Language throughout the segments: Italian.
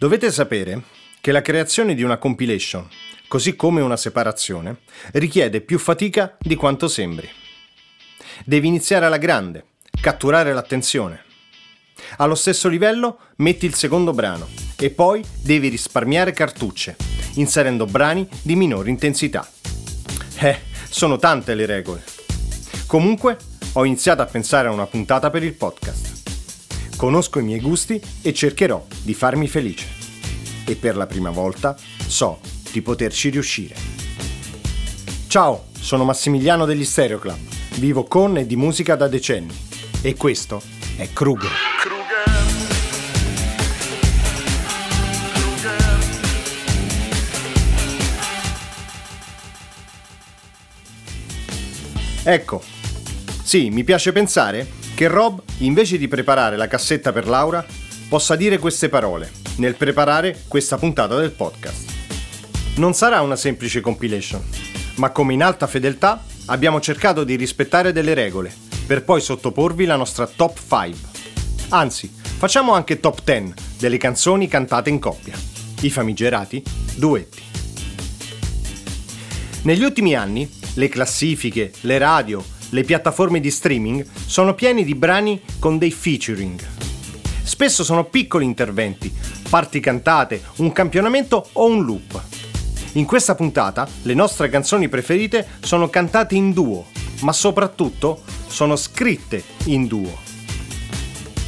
Dovete sapere che la creazione di una compilation, così come una separazione, richiede più fatica di quanto sembri. Devi iniziare alla grande, catturare l'attenzione. Allo stesso livello metti il secondo brano e poi devi risparmiare cartucce, inserendo brani di minore intensità. Eh, sono tante le regole. Comunque, ho iniziato a pensare a una puntata per il podcast. Conosco i miei gusti e cercherò di farmi felice. E per la prima volta so di poterci riuscire. Ciao, sono Massimiliano degli Stereo Club. Vivo con e di musica da decenni. E questo è Kruger. Ecco, sì, mi piace pensare che Rob, invece di preparare la cassetta per Laura, possa dire queste parole nel preparare questa puntata del podcast. Non sarà una semplice compilation, ma come in alta fedeltà abbiamo cercato di rispettare delle regole per poi sottoporvi la nostra top 5. Anzi, facciamo anche top 10 delle canzoni cantate in coppia, i famigerati duetti. Negli ultimi anni, le classifiche, le radio, le piattaforme di streaming sono piene di brani con dei featuring. Spesso sono piccoli interventi, parti cantate, un campionamento o un loop. In questa puntata le nostre canzoni preferite sono cantate in duo, ma soprattutto sono scritte in duo.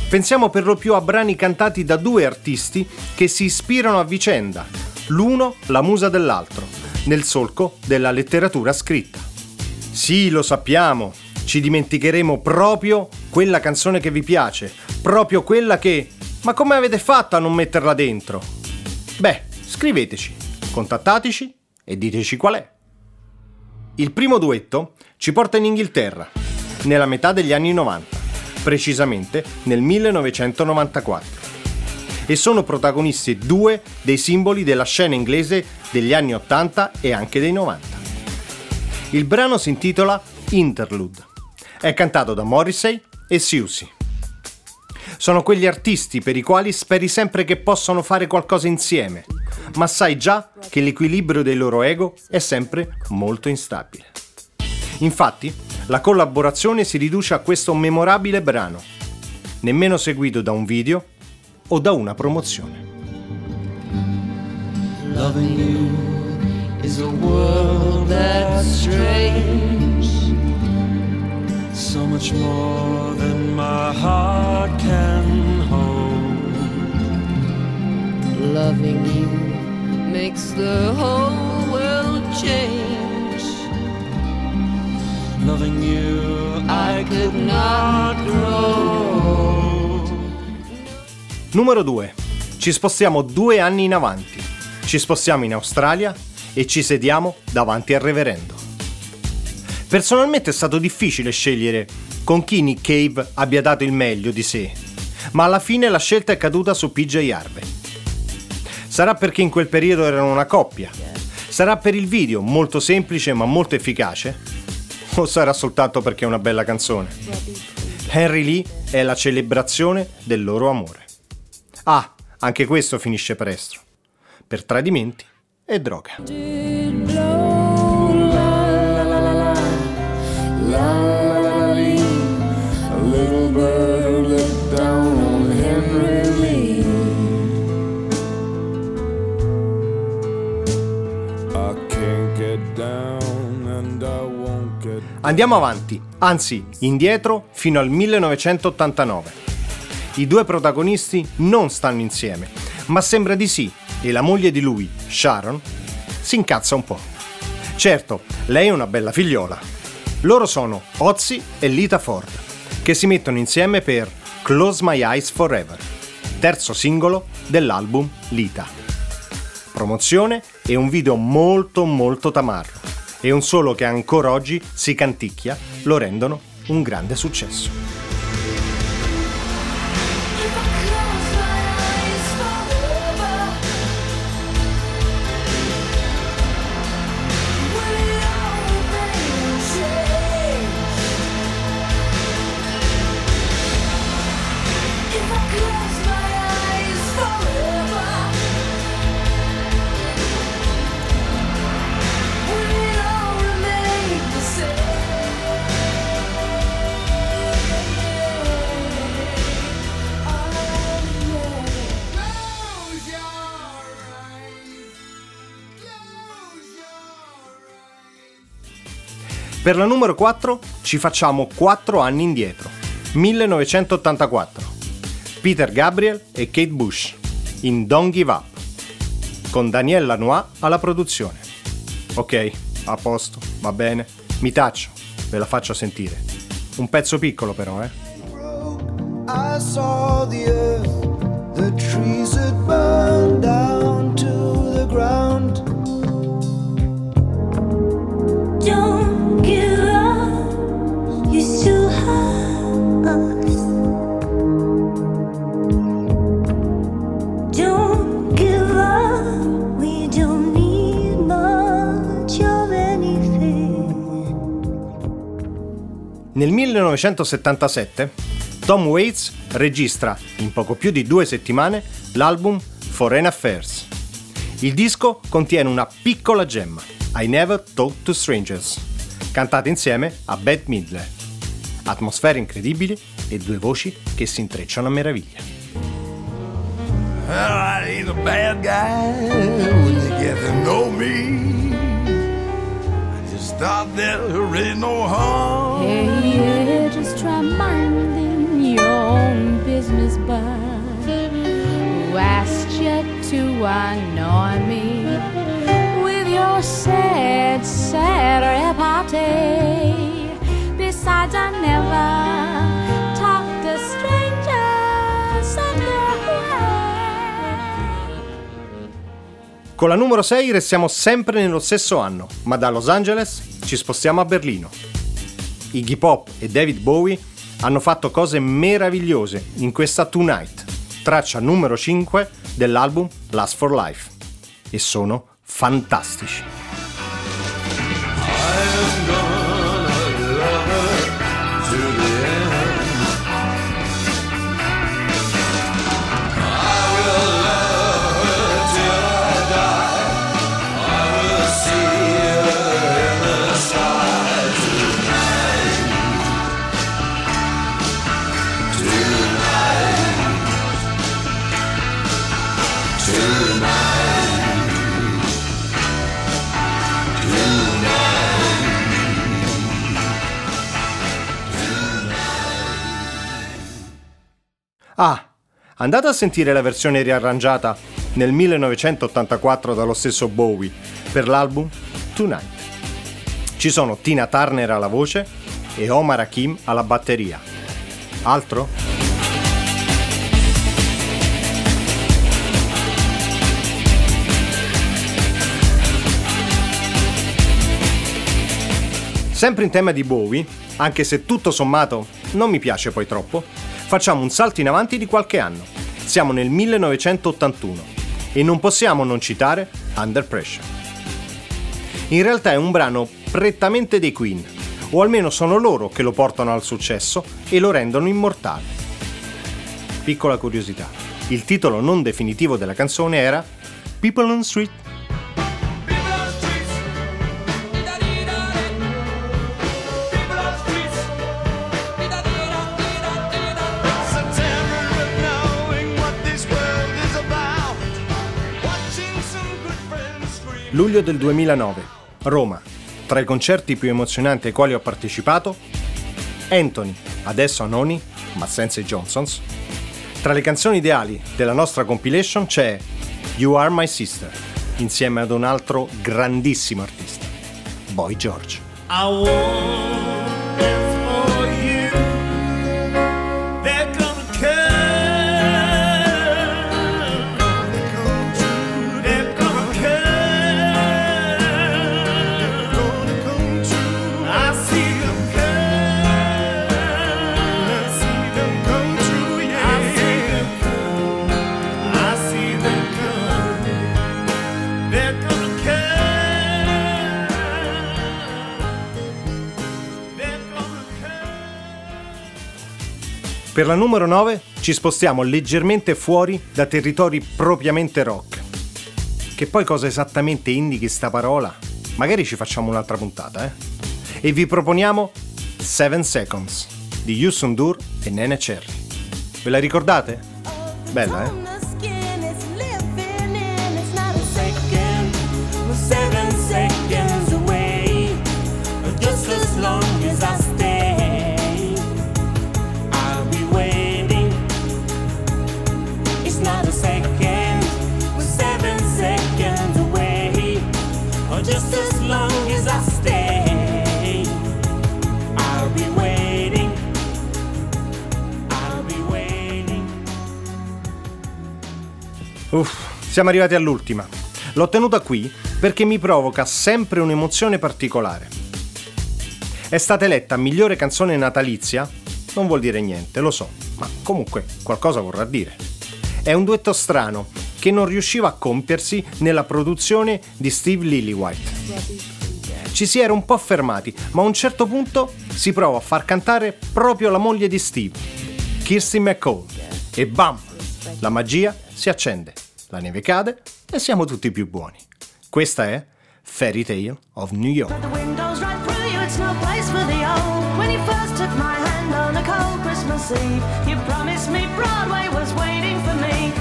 Pensiamo per lo più a brani cantati da due artisti che si ispirano a vicenda, l'uno la musa dell'altro, nel solco della letteratura scritta. Sì, lo sappiamo, ci dimenticheremo proprio quella canzone che vi piace, proprio quella che... Ma come avete fatto a non metterla dentro? Beh, scriveteci, contattateci e diteci qual è. Il primo duetto ci porta in Inghilterra, nella metà degli anni 90, precisamente nel 1994. E sono protagonisti due dei simboli della scena inglese degli anni 80 e anche dei 90. Il brano si intitola Interlude. È cantato da Morrissey e Siusi. Sono quegli artisti per i quali speri sempre che possano fare qualcosa insieme, ma sai già che l'equilibrio dei loro ego è sempre molto instabile. Infatti, la collaborazione si riduce a questo memorabile brano, nemmeno seguito da un video o da una promozione. Loving you is a world that's strange. So much more than my heart can hold. Loving you makes the whole world change. Loving you, I could not grow. Numero 2. Ci spostiamo due anni in avanti. Ci spostiamo in Australia e ci sediamo davanti al reverendo. Personalmente è stato difficile scegliere con chi Nick Cave abbia dato il meglio di sé, ma alla fine la scelta è caduta su PJ Harvey. Sarà perché in quel periodo erano una coppia? Sarà per il video molto semplice ma molto efficace? O sarà soltanto perché è una bella canzone? Henry Lee è la celebrazione del loro amore. Ah, anche questo finisce presto. Per tradimenti e droga. Andiamo avanti, anzi indietro fino al 1989. I due protagonisti non stanno insieme, ma sembra di sì e la moglie di lui, Sharon, si incazza un po'. Certo, lei è una bella figliola. Loro sono Ozzy e Lita Ford, che si mettono insieme per Close My Eyes Forever, terzo singolo dell'album Lita. Promozione e un video molto molto tamarro e un solo che ancora oggi si canticchia lo rendono un grande successo. Per la numero 4 ci facciamo 4 anni indietro. 1984. Peter Gabriel e Kate Bush in Don't Give Up con Daniel Lanois alla produzione. Ok, a posto, va bene. Mi taccio, ve la faccio sentire. Un pezzo piccolo però, eh. I saw the earth, the trees had burned down to the ground. Don't Nel 1977 Tom Waits registra in poco più di due settimane l'album Foreign Affairs. Il disco contiene una piccola gemma, I Never Talk to Strangers, cantata insieme a Bette Midler. Atmosfere incredibili e due voci che si intrecciano a meraviglia. Well, to annoy me with your sad, sad repartee? Besides, I never talk to strangers Con la numero 6 restiamo sempre nello stesso anno, ma da Los Angeles ci spostiamo a Berlino. Iggy Pop e David Bowie hanno fatto cose meravigliose in questa Tonight, traccia numero 5 dell'album Last for Life. E sono fantastici. Ah, andate a sentire la versione riarrangiata nel 1984 dallo stesso Bowie per l'album Tonight. Ci sono Tina Turner alla voce e Omar Hakim alla batteria. Altro? Sempre in tema di Bowie, anche se tutto sommato non mi piace poi troppo, facciamo un salto in avanti di qualche anno. Siamo nel 1981 e non possiamo non citare Under Pressure. In realtà è un brano prettamente dei Queen, o almeno sono loro che lo portano al successo e lo rendono immortale. Piccola curiosità, il titolo non definitivo della canzone era People on Street Luglio del 2009, Roma. Tra i concerti più emozionanti ai quali ho partecipato, Anthony, adesso Anoni, ma senza i Johnsons. Tra le canzoni ideali della nostra compilation c'è You Are My Sister, insieme ad un altro grandissimo artista, Boy George. Per la numero 9 ci spostiamo leggermente fuori da territori propriamente rock. Che poi cosa esattamente indichi sta parola? Magari ci facciamo un'altra puntata, eh? E vi proponiamo 7 Seconds di Yusun Dur e Nene Cherry. Ve la ricordate? Bella, eh? Uff, siamo arrivati all'ultima. L'ho tenuta qui perché mi provoca sempre un'emozione particolare. È stata eletta migliore canzone natalizia? Non vuol dire niente, lo so, ma comunque qualcosa vorrà dire. È un duetto strano che non riusciva a compiersi nella produzione di Steve Lillywhite. Ci si era un po' fermati, ma a un certo punto si prova a far cantare proprio la moglie di Steve, Kirsty McCall, e bam! La magia si accende, la neve cade e siamo tutti più buoni. Questa è Fairy Tale of New York. You promised me Broadway was waiting for me.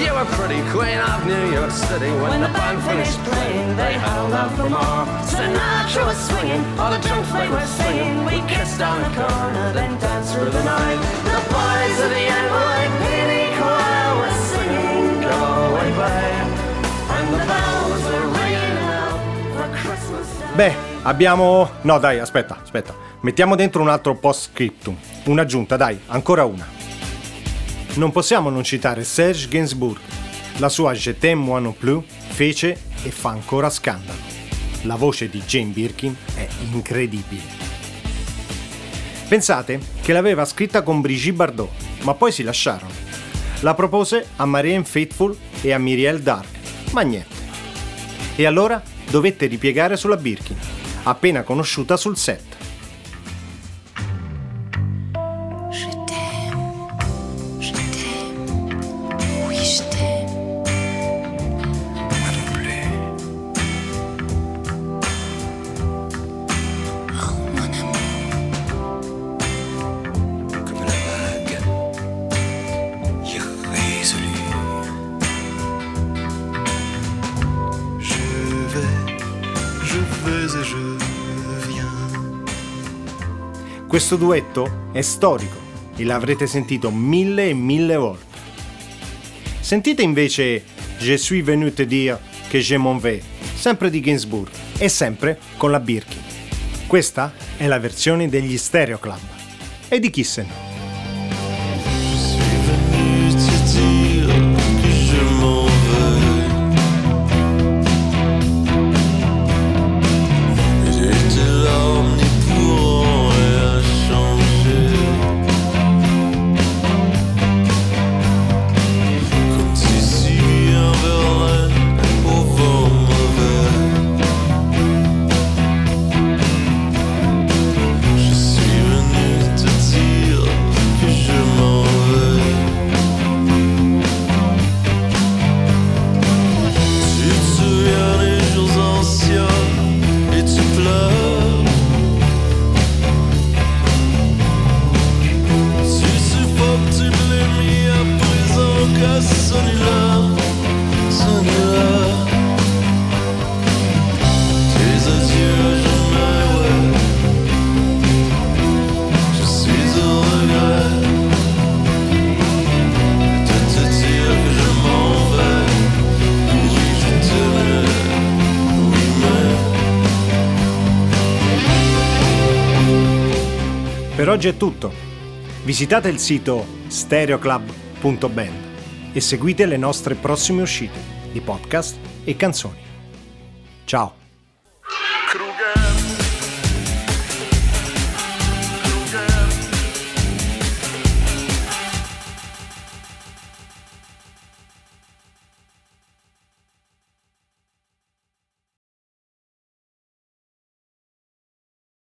You were pretty queen of New York City when, when the band finished playing. They held out for more. Sinatra was swinging, all the junk they were singing. We kissed on the corner, then Beh, abbiamo. No, dai, aspetta, aspetta. Mettiamo dentro un altro post scriptum. Un'aggiunta, dai, ancora una. Non possiamo non citare Serge Gainsbourg. La sua Je t'aime moi non plus fece e fa ancora scandalo. La voce di Jane Birkin è incredibile. Pensate che l'aveva scritta con Brigitte Bardot, ma poi si lasciarono. La propose a Marianne Faithful e a Miriel Dark, ma niente. E allora dovette ripiegare sulla Birkin, appena conosciuta sul set. Questo duetto è storico e l'avrete sentito mille e mille volte. Sentite invece Je suis venu te dire que je m'en vais, sempre di Gainsbourg e sempre con la Birkin. Questa è la versione degli Stereo Club. E di chi Per oggi è tutto. Visitate il sito stereoclub.band e seguite le nostre prossime uscite di podcast e canzoni. Ciao!